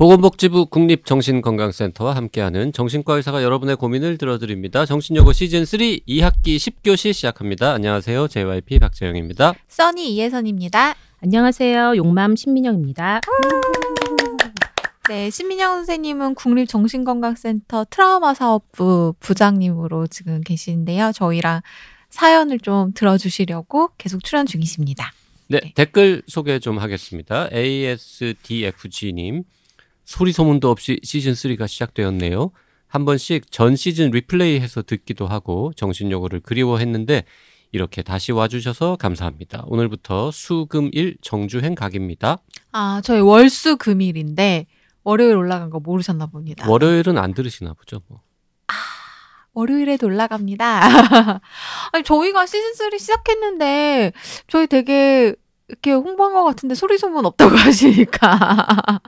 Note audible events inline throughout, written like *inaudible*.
보건복지부 국립정신건강센터와 함께하는 정신과 의사가 여러분의 고민을 들어드립니다. 정신여고 시즌3 2학기 10교시 시작합니다. 안녕하세요. JYP 박재영입니다. 써니 이혜선입니다. 안녕하세요. 용맘 신민영입니다. 네, 신민영 선생님은 국립정신건강센터 트라우마 사업부 부장님으로 지금 계시는데요. 저희랑 사연을 좀 들어주시려고 계속 출연 중이십니다. 네, 네. 댓글 소개 좀 하겠습니다. ASDFG님. 소리 소문도 없이 시즌 3가 시작되었네요. 한 번씩 전 시즌 리플레이해서 듣기도 하고 정신요구를 그리워했는데 이렇게 다시 와주셔서 감사합니다. 오늘부터 수금일 정주행 각입니다. 아, 저희 월수 금일인데 월요일 올라간 거 모르셨나 봅니다. 월요일은 안 들으시나 보죠, 뭐. 아, 월요일에도 올라갑니다. *laughs* 아니, 저희가 시즌 3 시작했는데, 저희 되게 이렇게 홍보한 것 같은데 소리 소문 없다고 *laughs* 하시니까.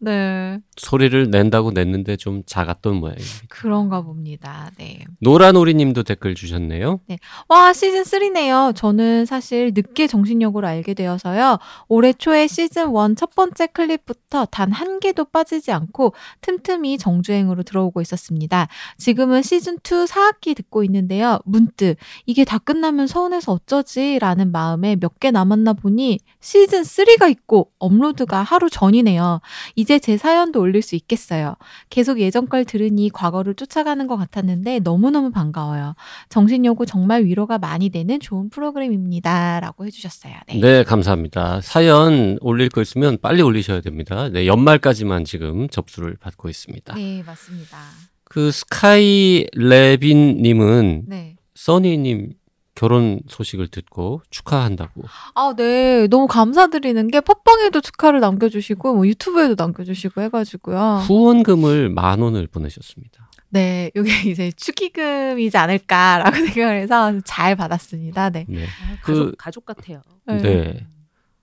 네. 소리를 낸다고 냈는데 좀 작았던 모양입니다. 그런가 봅니다. 네. 노란오리님도 댓글 주셨네요. 네. 와 시즌 3네요. 저는 사실 늦게 정신력으로 알게 되어서요. 올해 초에 시즌 1 첫 번째 클립부터 단 한 개도 빠지지 않고 틈틈이 정주행으로 들어오고 있었습니다. 지금은 시즌 2 4학기 듣고 있는데요. 문득 이게 다 끝나면 서운해서 어쩌지라는 마음에 몇 개 남았나 보니 시즌 3가 있고 업로드가 하루 전이네요. 이제 제 사연도 올릴 수 있겠어요. 계속 예전 걸 들으니 과거를 쫓아가는 것 같았는데 너무너무 반가워요. 정신요구 정말 위로가 많이 되는 좋은 프로그램입니다. 라고 해주셨어요. 네. 네, 감사합니다. 사연 올릴 거 있으면 빨리 올리셔야 됩니다. 네, 연말까지만 지금 접수를 받고 있습니다. 네, 맞습니다. 그 스카이 레빈 님은 네. 써니 님 결혼 소식을 듣고 축하한다고. 아, 네. 너무 감사드리는 게 팟빵에도 축하를 남겨주시고 뭐 유튜브에도 남겨주시고 해가지고요. 후원금을 만 원을 보내셨습니다. 네, 이게 *laughs* 이제 축의금이지 않을까라고 *laughs* 생각을 해서 잘 받았습니다. 네. 네. 아, 가족, 그, 가족 같아요. 네. 네.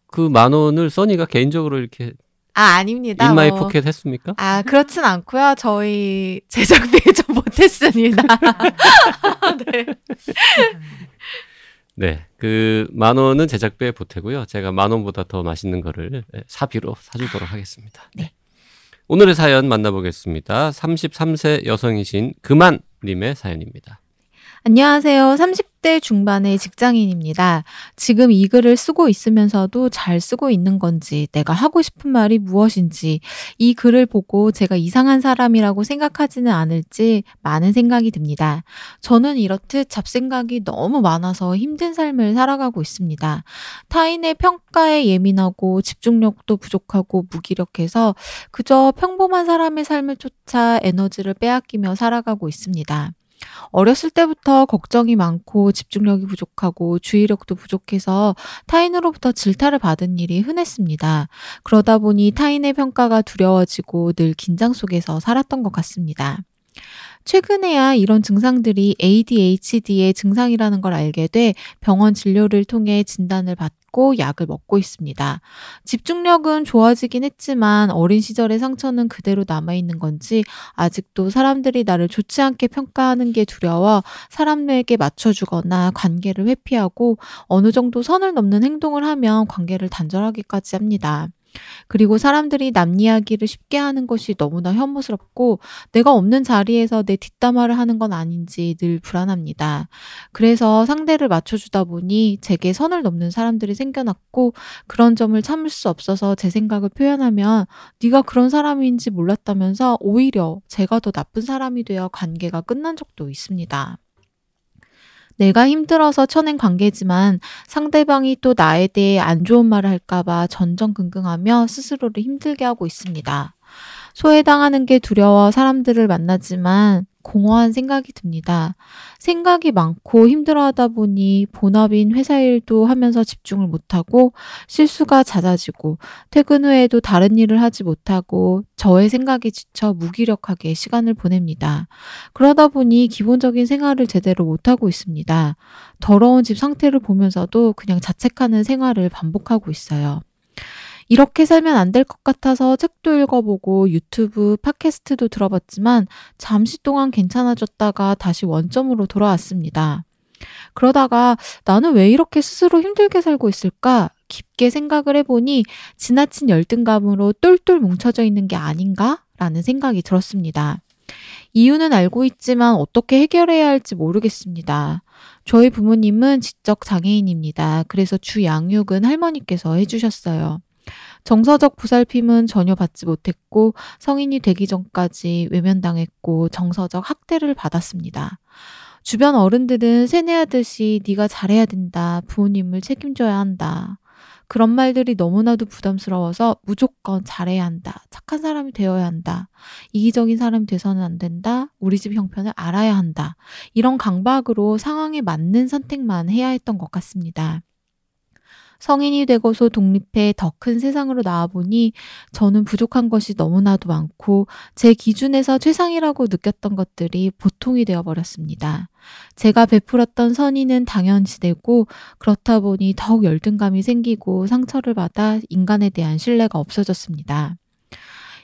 그 만 원을 써니가 개인적으로 이렇게 아, 아닙니다. in my 뭐. pocket 했습니까? 아, 그렇진 않고요. 저희 *laughs* 제작비 좀 보탰습니다. *laughs* 네. 네. 그 만 원은 제작비에 보태고요. 제가 만 원보다 더 맛있는 거를 사비로 사주도록 하겠습니다. 네. 오늘의 사연 만나보겠습니다. 33세 여성이신 그만님의 사연입니다. 안녕하세요. 30대 중반의 직장인입니다. 지금 이 글을 쓰고 있으면서도 잘 쓰고 있는 건지, 내가 하고 싶은 말이 무엇인지, 이 글을 보고 제가 이상한 사람이라고 생각하지는 않을지 많은 생각이 듭니다. 저는 이렇듯 잡생각이 너무 많아서 힘든 삶을 살아가고 있습니다. 타인의 평가에 예민하고 집중력도 부족하고 무기력해서 그저 평범한 사람의 삶을 쫓아 에너지를 빼앗기며 살아가고 있습니다. 어렸을 때부터 걱정이 많고 집중력이 부족하고 주의력도 부족해서 타인으로부터 질타를 받은 일이 흔했습니다. 그러다 보니 타인의 평가가 두려워지고 늘 긴장 속에서 살았던 것 같습니다. 최근에야 이런 증상들이 ADHD의 증상이라는 걸 알게 돼 병원 진료를 통해 진단을 받고 약을 먹고 있습니다. 집중력은 좋아지긴 했지만 어린 시절의 상처는 그대로 남아있는 건지 아직도 사람들이 나를 좋지 않게 평가하는 게 두려워 사람에게 맞춰주거나 관계를 회피하고 어느 정도 선을 넘는 행동을 하면 관계를 단절하기까지 합니다. 그리고 사람들이 남 이야기를 쉽게 하는 것이 너무나 혐오스럽고 내가 없는 자리에서 내 뒷담화를 하는 건 아닌지 늘 불안합니다. 그래서 상대를 맞춰주다 보니 제게 선을 넘는 사람들이 생겨났고 그런 점을 참을 수 없어서 제 생각을 표현하면 네가 그런 사람인지 몰랐다면서 오히려 제가 더 나쁜 사람이 되어 관계가 끝난 적도 있습니다. 내가 힘들어서 쳐낸 관계지만 상대방이 또 나에 대해 안 좋은 말을 할까봐 전전긍긍하며 스스로를 힘들게 하고 있습니다. 소외당하는 게 두려워 사람들을 만나지만 공허한 생각이 듭니다. 생각이 많고 힘들어하다 보니 본업인 회사 일도 하면서 집중을 못하고 실수가 잦아지고 퇴근 후에도 다른 일을 하지 못하고 저의 생각에 지쳐 무기력하게 시간을 보냅니다. 그러다 보니 기본적인 생활을 제대로 못하고 있습니다. 더러운 집 상태를 보면서도 그냥 자책하는 생활을 반복하고 있어요. 이렇게 살면 안 될 것 같아서 책도 읽어보고 유튜브, 팟캐스트도 들어봤지만 잠시 동안 괜찮아졌다가 다시 원점으로 돌아왔습니다. 그러다가 나는 왜 이렇게 스스로 힘들게 살고 있을까? 깊게 생각을 해보니 지나친 열등감으로 똘똘 뭉쳐져 있는 게 아닌가 라는 생각이 들었습니다. 이유는 알고 있지만 어떻게 해결해야 할지 모르겠습니다. 저희 부모님은 지적 장애인입니다. 그래서 주 양육은 할머니께서 해주셨어요. 정서적 보살핌은 전혀 받지 못했고 성인이 되기 전까지 외면당했고 정서적 학대를 받았습니다. 주변 어른들은 세뇌하듯이 네가 잘해야 된다. 부모님을 책임져야 한다. 그런 말들이 너무나도 부담스러워서 무조건 잘해야 한다. 착한 사람이 되어야 한다. 이기적인 사람이 돼서는 안 된다. 우리 집 형편을 알아야 한다. 이런 강박으로 상황에 맞는 선택만 해야 했던 것 같습니다. 성인이 되고서 독립해 더 큰 세상으로 나와보니 저는 부족한 것이 너무나도 많고 제 기준에서 최상이라고 느꼈던 것들이 보통이 되어버렸습니다. 제가 베풀었던 선의는 당연시되고 그렇다 보니 더욱 열등감이 생기고 상처를 받아 인간에 대한 신뢰가 없어졌습니다.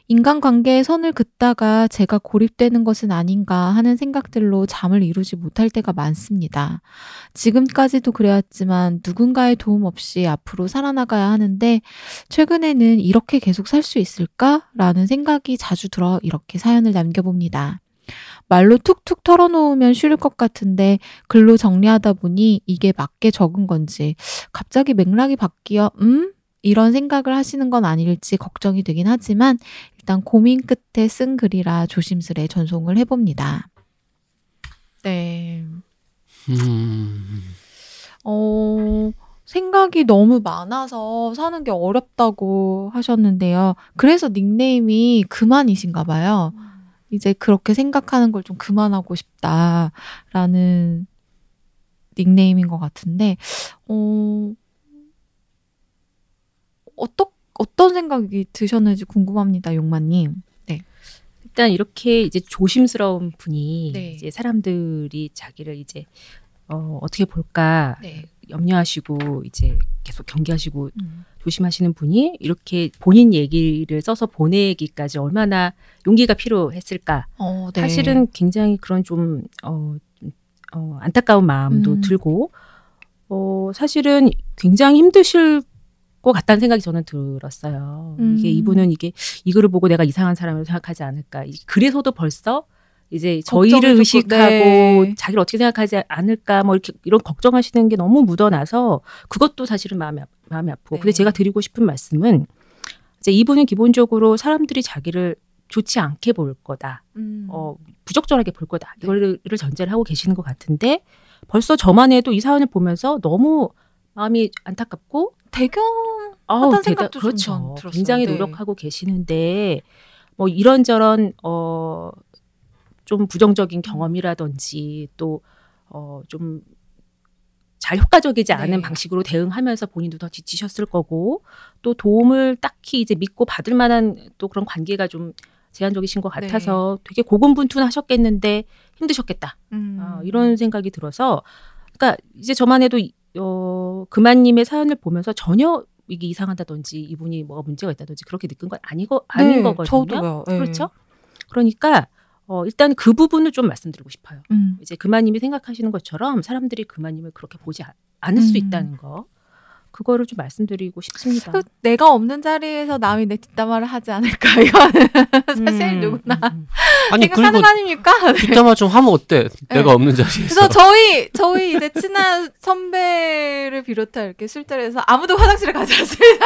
인간관계에 선을 긋다가 제가 고립되는 것은 아닌가 하는 생각들로 잠을 이루지 못할 때가 많습니다. 지금까지도 그래왔지만 누군가의 도움 없이 앞으로 살아나가야 하는데 최근에는 이렇게 계속 살 수 있을까 라는 생각이 자주 들어 이렇게 사연을 남겨봅니다. 말로 툭툭 털어놓으면 쉬울 것 같은데 글로 정리하다 보니 이게 맞게 적은 건지 갑자기 맥락이 바뀌어 음? 이런 생각을 하시는 건 아닐지 걱정이 되긴 하지만 일단 고민 끝에 쓴 글이라 조심스레 전송을 해봅니다. 네. 음, 어, 생각이 너무 많아서 사는 게 어렵다고 하셨는데요. 그래서 닉네임이 그만이신가 봐요. 이제 그렇게 생각하는 걸 좀 그만하고 싶다라는 닉네임인 것 같은데, 어, 어떠, 어떤 생각이 드셨는지 궁금합니다, 용마님. 일단 이렇게 이제 조심스러운 분이 네. 이제 사람들이 자기를 이제 어, 어떻게 볼까 네. 염려하시고 이제 계속 경계하시고 음. 조심하시는 분이 이렇게 본인 얘기를 써서 보내기까지 얼마나 용기가 필요했을까. 어, 네. 사실은 굉장히 그런 좀 어, 어, 안타까운 마음도 음. 들고 어, 사실은 굉장히 힘드실 것 같다는 생각이 저는 들었어요. 이게 음. 이분은 이게 이 글을 보고 내가 이상한 사람을 생각하지 않을까. 이- 그래서도 벌써 이제 저희를 의식하고 네. 자기를 어떻게 생각하지 않을까 뭐 이렇게 이런 걱정하시는 게 너무 묻어나서 그것도 사실은 마음이 아- 마음이 아프고. 네. 근데 제가 드리고 싶은 말씀은 이제 이분은 기본적으로 사람들이 자기를 좋지 않게 볼 거다. 음. 어, 부적절하게 볼 거다. 네. 이거를 전제를 하고 계시는 것 같은데 벌써 저만 해도 이 사연을 보면서 너무 마음이 안타깝고 대견 아우, 하다는 대단- 생각도 좀 그렇죠. 전 들었어요. 굉장히 네. 노력하고 계시는데 뭐 이런저런 어, 좀 부정적인 경험이라든지 또 어, 좀 잘 효과적이지 않은 네. 방식으로 대응하면서 본인도 더 지치셨을 거고 또 도움을 딱히 이제 믿고 받을 만한 또 그런 관계가 좀 제한적이신 것 네. 같아서 되게 고군분투하셨겠는데 힘드셨겠다. 음. 어, 이런 생각이 들어서 그러니까 이제 저만 해도 이- 어, 그만님의 사연을 보면서 전혀 이게 이상하다든지 이분이 뭐가 문제가 있다든지 그렇게 느낀 건 아니고 아닌 네, 거거든요. 저도요. 네. 그렇죠? 그러니까 어, 일단 그 부분을 좀 말씀드리고 싶어요. 음. 이제 그만님이 생각하시는 것처럼 사람들이 그만님을 그렇게 보지 아- 않을 수 음. 있다는 거. 그거를 좀 말씀드리고 싶습니다. 그 내가 없는 자리에서 남이 내 뒷담화를 하지 않을까 *laughs* 이거는 사실 음, 누구나 음, 음. 아니 생각하는 거 아닙니까? 네. *laughs* 뒷담화 좀 하면 어때? 내가 없는 자리에서. 그래서 저희 저희 이제 친한 선배를 비롯해 이렇게 술자리에서 아무도 화장실에 가지 않습니다.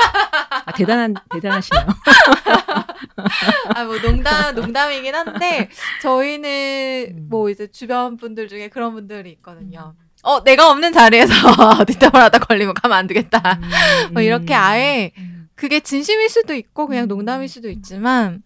아, 대단한 대단하시네요. *laughs* 아뭐 농담 농담이긴 한데 저희는 음. 뭐 이제 주변 분들 중에 그런 분들이 있거든요. 어 내가 없는 자리에서 *laughs* 뒷담화 하다 걸리면 가면 안 되겠다. 음, *laughs* 뭐 이렇게 음. 아예 음. 그게 진심일 수도 있고 그냥 음. 농담일 수도 있지만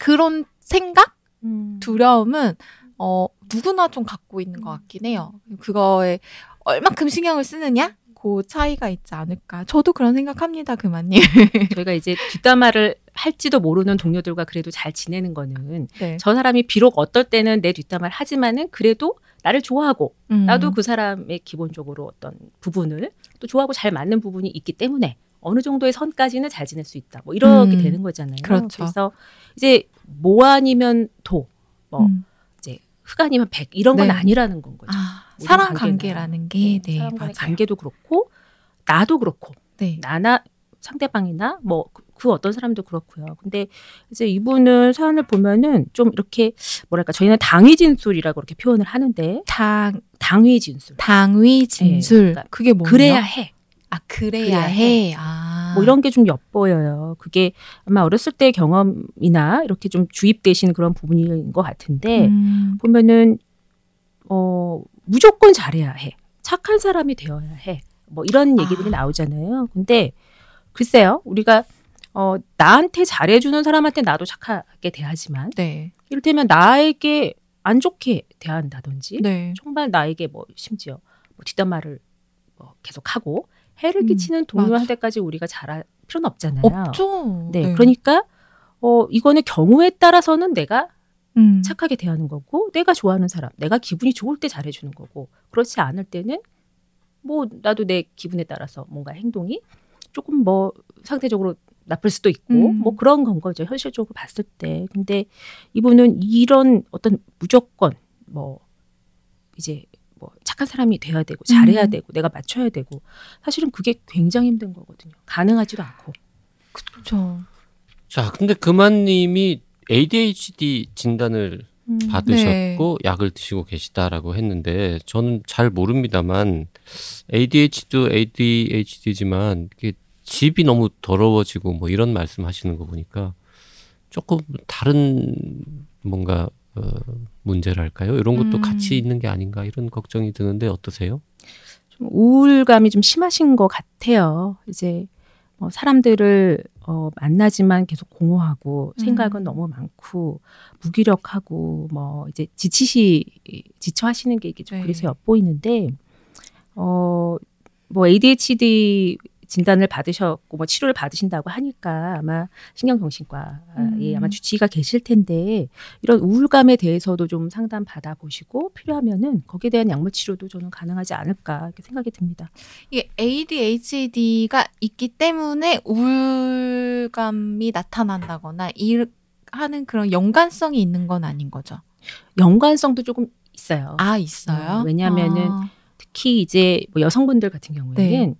그런 생각 음. 두려움은 어 누구나 좀 갖고 있는 것 같긴 해요. 그거에 얼만큼 신경을 쓰느냐 그 차이가 있지 않을까. 저도 그런 생각합니다, 그만님. *laughs* 저희가 이제 뒷담화를 할지도 모르는 동료들과 그래도 잘 지내는 거는 네. 저 사람이 비록 어떨 때는 내 뒷담화를 하지만은 그래도 나를 좋아하고 음. 나도 그 사람의 기본적으로 어떤 부분을 또 좋아하고 잘 맞는 부분이 있기 때문에 어느 정도의 선까지는 잘 지낼 수 있다. 뭐 이렇게 음. 되는 거잖아요. 그렇죠. 래서 이제 모 아니면 도, 뭐 음. 이제 흑 아니면 백 이런 건 네. 아니라는 건 거죠. 아, 사람. 관계라는 게 네, 사람 간의 맞아요. 관계도 그렇고 나도 그렇고 네. 나나 상대방이나 뭐 그 어떤 사람도 그렇고요. 근데 이제 이분은 사연을 보면은 좀 이렇게 뭐랄까 저희는 당위 진술이라고 이렇게 표현을 하는데 당 당위 진술. 당위 진술. 그러니까 그게 뭐예요? 그래야 해. 아 그래야, 그래야 해. 아. 뭐 이런 게 좀 엿보여요. 그게 아마 어렸을 때 경험이나 이렇게 좀 주입되신 그런 부분인 것 같은데 음. 보면은 어 무조건 잘해야 해. 착한 사람이 되어야 해. 뭐 이런 얘기들이 아. 나오잖아요. 근데 글쎄요, 우리가 어 나한테 잘해주는 사람한테 나도 착하게 대하지만 네. 이를테면 나에게 안 좋게 대한다든지 네. 정말 나에게 뭐 심지어 뭐 뒷담화를 뭐 계속하고 해를 음, 끼치는 맞아. 동료한테까지 우리가 잘할 필요는 없잖아요. 없죠. 네, 그러니까 어 이거는 경우에 따라서는 내가 음. 착하게 대하는 거고 내가 좋아하는 사람, 내가 기분이 좋을 때 잘해주는 거고 그렇지 않을 때는 뭐 나도 내 기분에 따라서 뭔가 행동이 조금 뭐 상대적으로 나쁠 수도 있고 음. 뭐 그런 건 거죠 현실적으로 봤을 때 근데 이분은 이런 어떤 무조건 뭐 이제 뭐 착한 사람이 돼야 되고 잘해야 음. 되고 내가 맞춰야 되고 사실은 그게 굉장히 힘든 거거든요 가능하지도 않고 그렇죠. 자, 근데 그만님이 ADHD 진단을 음. 받으셨고 약을 드시고 계시다라고 했는데 저는 잘 모릅니다만 ADHD도 ADHD지만 이게 집이 너무 더러워지고 뭐 이런 말씀 하시는 거 보니까 조금 다른 뭔가 어, 문제랄까요? 이런 것도 음. 같이 있는 게 아닌가 이런 걱정이 드는데 어떠세요? 좀 우울감이 좀 심하신 것 같아요. 이제 뭐 사람들을 어, 만나지만 계속 공허하고 음. 생각은 너무 많고 무기력하고 뭐 이제 지치시 지쳐하시는 게 이게 좀 네. 그래서 엿보이는데 어 뭐 ADHD 진단을 받으셨고 뭐 치료를 받으신다고 하니까 아마 신경정신과에 음. 아마 주치의가 계실 텐데 이런 우울감에 대해서도 좀 상담 받아 보시고 필요하면은 거기에 대한 약물 치료도 저는 가능하지 않을까 이렇게 생각이 듭니다. 이게 ADHD가 있기 때문에 우울감이 나타난다거나 이 하는 그런 연관성이 있는 건 아닌 거죠. 연관성도 조금 있어요. 아 있어요? 어, 왜냐하면은 아. 특히 이제 뭐 여성분들 같은 경우에는 네.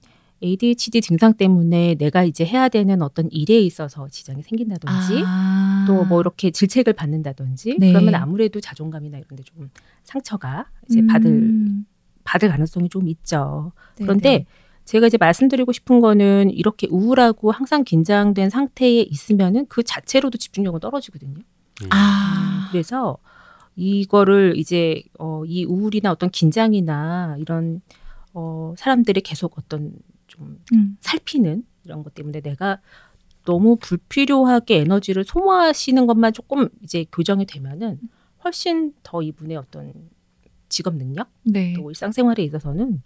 ADHD 증상 때문에 내가 이제 해야 되는 어떤 일에 있어서 지장이 생긴다든지 아. 또뭐 이렇게 질책을 받는다든지 네. 그러면 아무래도 자존감이나 이런 데 좀 상처가 이제 음. 받을 받을 가능성이 좀 있죠. 네네. 그런데 제가 이제 말씀드리고 싶은 거는 이렇게 우울하고 항상 긴장된 상태에 있으면은 그 자체로도 집중력은 떨어지거든요. 아 음, 그래서 이거를 이제 어, 이 우울이나 어떤 긴장이나 이런 어, 사람들이 계속 어떤 좀 음. 살피는 이런 것 때문에 내가 너무 불필요하게 에너지를 소모하시는 것만 조금 이제 교정이 되면은 훨씬 더 이분의 어떤 직업 능력 네. 또 일상생활에 있어서는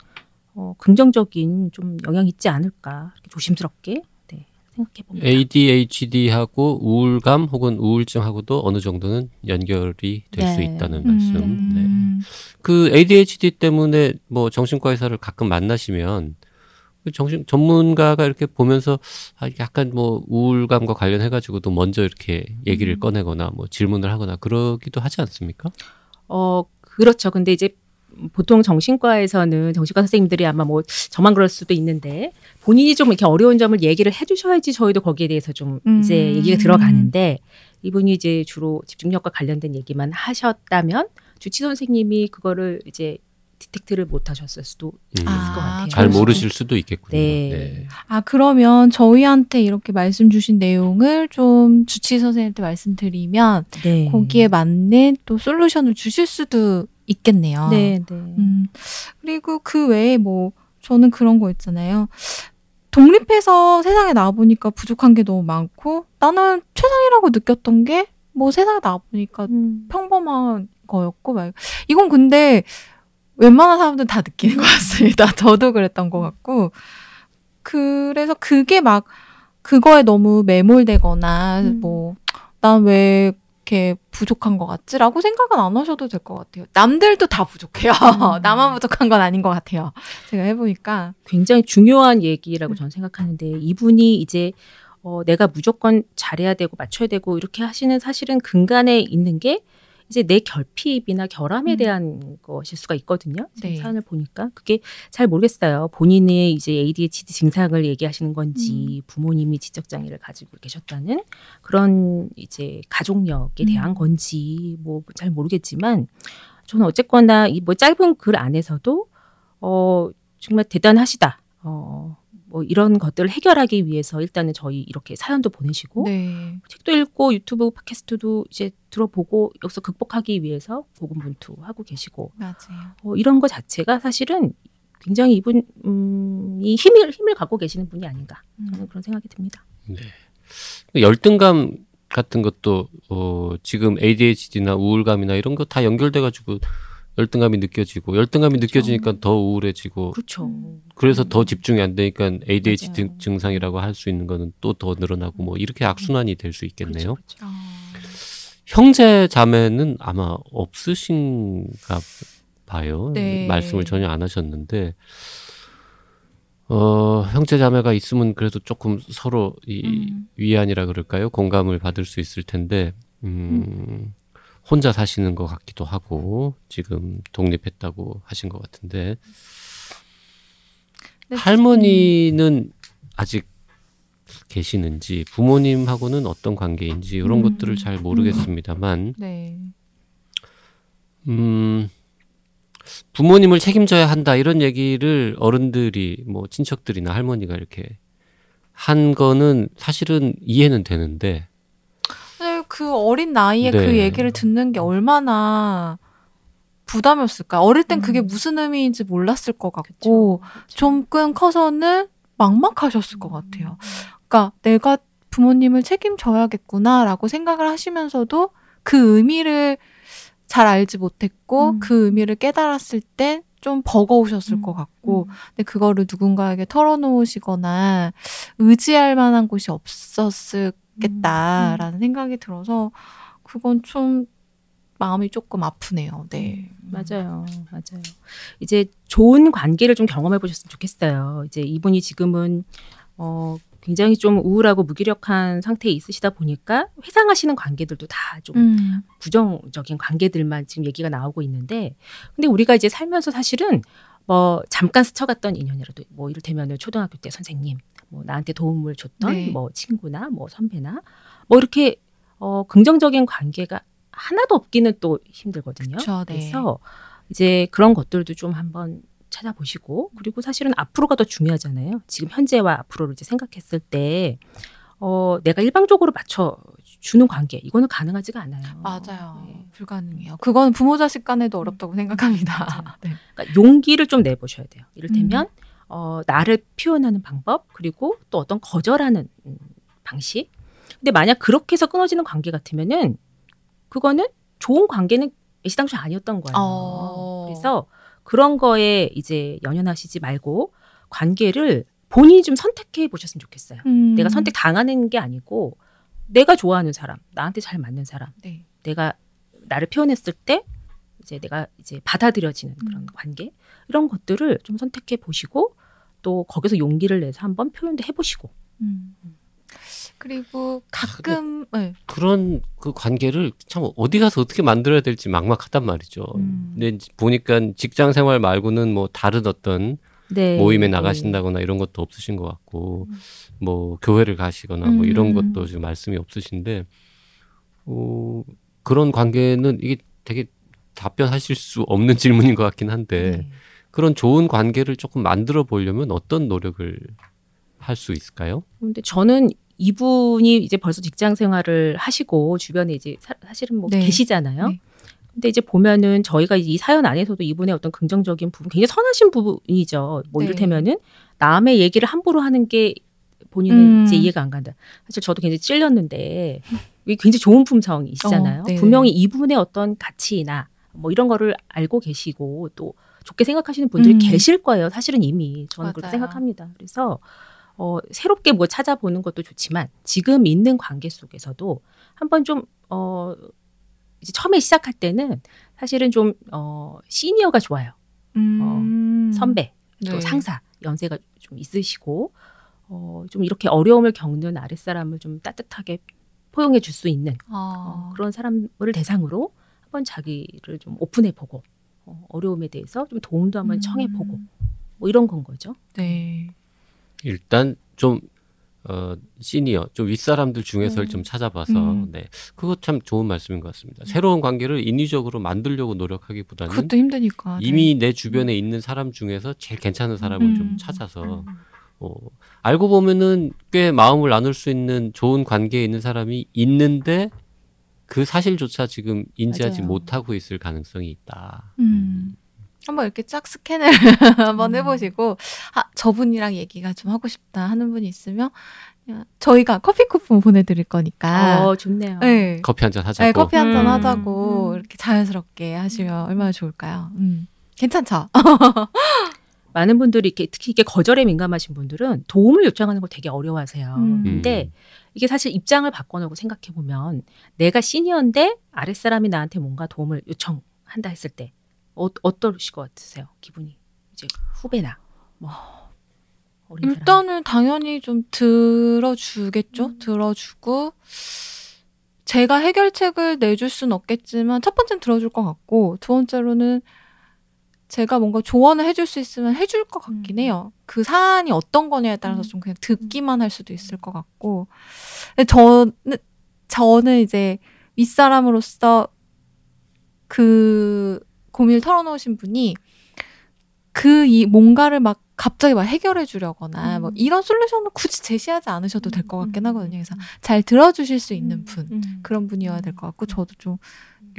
어, 긍정적인 좀 영향이 있지 않을까 조심스럽게 네, 생각해 봅니다. ADHD하고 우울감 혹은 우울증하고도 어느 정도는 연결이 될수 네. 있다는 말씀. 네. 음. 그 ADHD 때문에 뭐 정신과 의사를 가끔 만나시면 그 정신 전문가가 이렇게 보면서 아, 약간 뭐 우울감과 관련해 가지고도 먼저 이렇게 얘기를 음. 꺼내거나 뭐 질문을 하거나 그러기도 하지 않습니까? 어 그렇죠. 근데 이제 보통 정신과에서는 정신과 선생님들이 아마 뭐 저만 그럴 수도 있는데 본인이 좀 이렇게 어려운 점을 얘기를 해주셔야지 저희도 거기에 대해서 좀 음. 이제 얘기가 들어가는데 이분이 이제 주로 집중력과 관련된 얘기만 하셨다면 주치 선생님이 그거를 이제 디텍트를 못 하셨을 수도 음. 있을 것 같아요. 잘 그렇죠. 모르실 수도 있겠군요. 네. 아 그러면 저희한테 이렇게 말씀 주신 내용을 좀 주치 선생님한테 말씀드리면 네. 거기에 맞는 또 솔루션을 주실 수도 있겠네요. 네, 네. 음, 그리고 그 외에 뭐 저는 그런 거 있잖아요. 독립해서 세상에 나와보니까 부족한 게 너무 많고 나는 최상이라고 느꼈던 게 뭐 세상에 나와보니까 음. 평범한 거였고 막 이건 근데 웬만한 사람들은 다 느끼는 것 같습니다. *laughs* 저도 그랬던 것 같고 그래서 그게 막 그거에 너무 매몰되거나 음. 뭐 난 왜 이렇게 부족한 것 같지라고 생각은 안 하셔도 될 것 같아요. 남들도 다 부족해요. 음. *laughs* 나만 부족한 건 아닌 것 같아요. 제가 해보니까 굉장히 중요한 얘기라고 저는 생각하는데 이분이 이제 어, 내가 무조건 잘해야 되고 맞춰야 되고 이렇게 하시는 사실은 근간에 있는 게 이제 내 결핍이나 결함에 음. 대한 것일 수가 있거든요. 네. 사연을 보니까 그게 잘 모르겠어요. 본인의 이제 ADHD 증상을 얘기하시는 건지 부모님이 지적 장애를 가지고 계셨다는 그런 이제 가족력에 대한 음. 건지 뭐 잘 모르겠지만 저는 어쨌거나 이 뭐 짧은 글 안에서도 어 정말 대단하시다. 어. 뭐 이런 것들을 해결하기 위해서 일단은 저희 이렇게 사연도 보내시고 네. 책도 읽고 유튜브 팟캐스트도 이제 들어보고 여기서 극복하기 위해서 고군분투하고 계시고 맞아요. 어, 이런 거 자체가 사실은 굉장히 이분이 힘을 힘을 갖고 계시는 분이 아닌가 저는 음. 그런 생각이 듭니다. 열등감 같은 것도 어, 지금 ADHD나 우울감이나 이런 거 다 연결돼 가지고 열등감이 느껴지고 열등감이 그렇죠. 느껴지니까 더 우울해지고 그렇죠. 음. 그래서 음. 더 집중이 안 되니까 ADHD 맞아요. 증상이라고 할 수 있는 거는 또 더 늘어나고 뭐 이렇게 악순환이 될 수 있겠네요. 그렇죠, 그렇죠. 아, 형제 자매는 아마 없으신가 봐요. 네. 말씀을 전혀 안 하셨는데 어, 형제 자매가 있으면 그래도 조금 서로 이 음. 위안이라 그럴까요? 공감을 받을 수 있을 텐데 음, 혼자 사시는 것 같기도 하고 지금 독립했다고 하신 것 같은데 근데 할머니는 아직 계시는지 부모님하고는 어떤 관계인지 이런 음. 것들을 잘 모르겠습니다만 네. 음, 부모님을 책임져야 한다 이런 얘기를 어른들이 뭐 친척들이나 할머니가 이렇게 한 거는 사실은 이해는 되는데 그 어린 나이에 네. 그 얘기를 듣는 게 얼마나 부담이었을까. 어릴 땐 그게 음. 무슨 의미인지 몰랐을 것 같고. 좀끈 커서는 막막하셨을 것 같아요. 그러니까 내가 부모님을 책임져야겠구나라고 생각을 하시면서도 그 의미를 잘 알지 못했고 음. 그 의미를 깨달았을 땐좀 버거우셨을 음. 것 같고 근데 그거를 누군가에게 털어놓으시거나 의지할 만한 곳이 없었 겠다라는 생각이 들어서 그건 좀 마음이 조금 아프네요. 네. 맞아요, 맞아요. 이제 좋은 관계를 좀 경험해 보셨으면 좋겠어요. 이제 이분이 지금은 어 굉장히 좀 우울하고 무기력한 상태에 있으시다 보니까 회상하시는 관계들도 다좀 음. 부정적인 관계들만 지금 얘기가 나오고 있는데 근데 우리가 이제 살면서 사실은 뭐 잠깐 스쳐갔던 인연이라도 뭐 이를테면 초등학교 때 선생님 뭐 나한테 도움을 줬던 네. 뭐 친구나 뭐 선배나 뭐 이렇게 어 긍정적인 관계가 하나도 없기는 또 힘들거든요. 그쵸, 네. 그래서 이제 그런 것들도 좀 한번 찾아보시고 그리고 사실은 앞으로가 더 중요하잖아요. 지금 현재와 앞으로를 이제 생각했을 때 어, 내가 일방적으로 맞춰 주는 관계 이거는 가능하지가 않아요. 맞아요. 네. 불가능해요. 그건 부모 자식 간에도 어렵다고 생각합니다. 네. 그러니까 용기를 좀 내보셔야 돼요. 이를테면 음. 어, 나를 표현하는 방법 그리고 또 어떤 거절하는 음, 방식. 근데 만약 그렇게 해서 끊어지는 관계 같으면은 그거는 좋은 관계는 애시당초 아니었던 거예요. 어. 그래서 그런 거에 이제 연연하시지 말고 관계를 본인이 좀 선택해 보셨으면 좋겠어요. 음. 내가 선택 당하는 게 아니고 내가 좋아하는 사람, 나한테 잘 맞는 사람, 네. 내가 나를 표현했을 때 이제 내가 이제 받아들여지는 그런 음. 관계 이런 것들을 좀 선택해 보시고 또 거기서 용기를 내서 한번 표현도 해보시고 음. 그리고 가끔 네. 그런 그 관계를 참 어디 가서 어떻게 만들어야 될지 막막하단 말이죠. 음. 근데 이제 보니까 직장 생활 말고는 뭐 다른 어떤 네. 모임에 나가신다거나 이런 것도 없으신 것 같고 음. 뭐 교회를 가시거나 뭐 이런 음. 것도 지금 말씀이 없으신데 어, 그런 관계는 이게 되게 답변하실 수 없는 *laughs* 질문인 것 같긴 한데 네. 그런 좋은 관계를 조금 만들어 보려면 어떤 노력을 할 수 있을까요? 근데 저는 이분이 이제 벌써 직장 생활을 하시고 주변에 이제 사, 실은뭐 네. 계시잖아요. 네. 근데 이제 보면은 저희가 이 사연 안에서도 이분의 어떤 긍정적인 부분, 굉장히 선하신 부분이죠. 뭐 네. 이를테면은 남의 얘기를 함부로 하는 게 본인은 음. 이제 이해가 안 간다. 사실 저도 굉장히 찔렸는데 이게 굉장히 좋은 품성이시잖아요. 어, 네. 분명히 이분의 어떤 가치나 뭐 이런 거를 알고 계시고 또 좋게 생각하시는 분들이 음. 계실 거예요. 사실은 이미 저는 그렇게 맞아요. 생각합니다. 그래서 어, 새롭게 뭐 찾아보는 것도 좋지만 지금 있는 관계 속에서도 한번 좀 어, 이제 처음에 시작할 때는 사실은 좀 어, 시니어가 좋아요. 음. 선배 또 네. 상사 연세가 좀 있으시고 어, 좀 이렇게 어려움을 겪는 아랫사람을 좀 따뜻하게 포용해 줄 수 있는 아. 어, 그런 사람을 대상으로 한번 자기를 좀 오픈해보고 어, 어려움에 대해서 좀 도움도 한번 음. 청해보고 뭐 이런 건 거죠. 네. 일단 좀 어, 시니어, 좀 윗사람들 중에서 음. 좀 찾아봐서, 음. 네. 그거 참 좋은 말씀인 것 같습니다. 새로운 관계를 인위적으로 만들려고 노력하기보다는 그것도 힘드니까. 네. 이미 내 주변에 있는 사람 중에서 제일 괜찮은 사람을 음. 좀 찾아서, 어, 알고 보면은 꽤 마음을 나눌 수 있는 좋은 관계에 있는 사람이 있는데 그 사실조차 지금 인지하지 맞아요. 못하고 있을 가능성이 있다. 음. 한번 이렇게 쫙 스캔을 *laughs* 한번 음. 해보시고 아 저분이랑 얘기가 좀 하고 싶다 하는 분이 있으면 저희가 커피 쿠폰 보내드릴 거니까 어, 좋네요. 네. 커피 한 잔 하자고. 네, 커피 한잔 음. 하자고 음. 이렇게 자연스럽게 하시면 얼마나 좋을까요? 음. 괜찮죠? *laughs* 많은 분들이 이렇게 특히 이게 거절에 민감하신 분들은 도움을 요청하는 걸 되게 어려워하세요. 음. 근데 이게 사실 입장을 바꿔놓고 생각해 보면 내가 시니어인데 아랫사람이 나한테 뭔가 도움을 요청한다 했을 때 어, 어떠실 것 같으세요? 기분이 이제 후배나 뭐 어린 사람. 일단은 당연히 좀 들어주겠죠. 음. 들어주고 제가 해결책을 내줄 수는 없겠지만 첫 번째는 들어줄 것 같고 두 번째로는 제가 뭔가 조언을 해줄 수 있으면 해줄 것 같긴 음. 해요. 그 사안이 어떤 거냐에 따라서 음. 좀 그냥 듣기만 할 수도 있을 것 같고 저는 저는 이제 윗사람으로서 그 고민을 털어놓으신 분이 그 이 뭔가를 막 갑자기 막 해결해 주려거나 음. 뭐 이런 솔루션을 굳이 제시하지 않으셔도 될 것 같긴 음. 하거든요. 그래서 잘 들어주실 수 있는 음. 분 음. 그런 분이어야 될 것 같고 저도 좀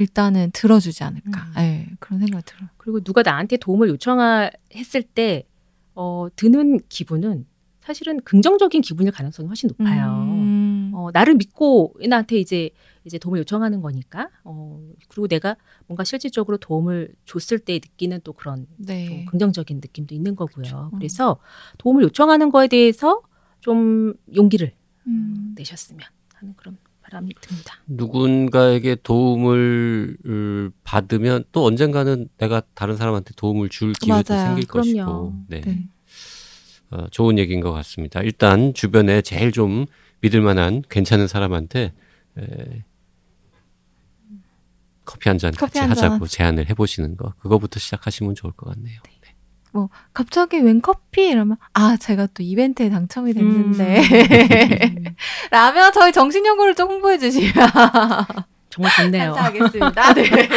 일단은 들어주지 않을까. 음. 예, 그런 생각이 들어요. 그리고 누가 나한테 도움을 요청했을 때 어, 드는 기분은 사실은 긍정적인 기분일 가능성이 훨씬 높아요. 음. 어, 나를 믿고 나한테 이제 이제 도움을 요청하는 거니까. 어, 그리고 내가 뭔가 실질적으로 도움을 줬을 때 느끼는 또 그런 좀 네. 긍정적인 느낌도 있는 거고요. 그렇죠. 그래서 도움을 요청하는 거에 대해서 좀 용기를 음. 내셨으면 하는 그런 바람이 듭니다. 누군가에게 도움을 을 받으면 또 언젠가는 내가 다른 사람한테 도움을 줄 기회도 맞아요. 생길 그럼요. 것이고 네. 네. 어, 좋은 얘기인 것 같습니다. 일단 주변에 제일 좀 믿을 만한 괜찮은 사람한테 에, 커피 한 잔 같이 한 잔. 하자고 제안을 해보시는 거 그거부터 시작하시면 좋을 것 같네요. 네. 갑자기 웬 커피 이러면 아 제가 또 이벤트에 당첨이 됐는데 음. *laughs* 라면 저희 정신연구를 좀 홍보해 주시면 정말 좋네요. *laughs* 감사하겠습니다. 네. *laughs*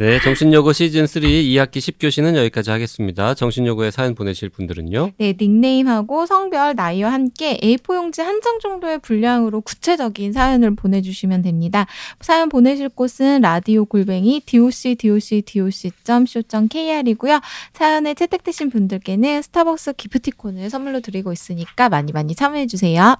네, 정신여고 시즌 3 2학기 10교시는 여기까지 하겠습니다. 정신여고에 사연 보내실 분들은요. 네, 닉네임하고 성별, 나이와 함께 A4 용지 한 장 정도의 분량으로 구체적인 사연을 보내주시면 됩니다. 사연 보내실 곳은 라디오 골뱅이 doc doc doc.co.kr이고요. 사연에 채택되신 분들께는 스타벅스 기프티콘을 선물로 드리고 있으니까 많이 많이 참여해 주세요.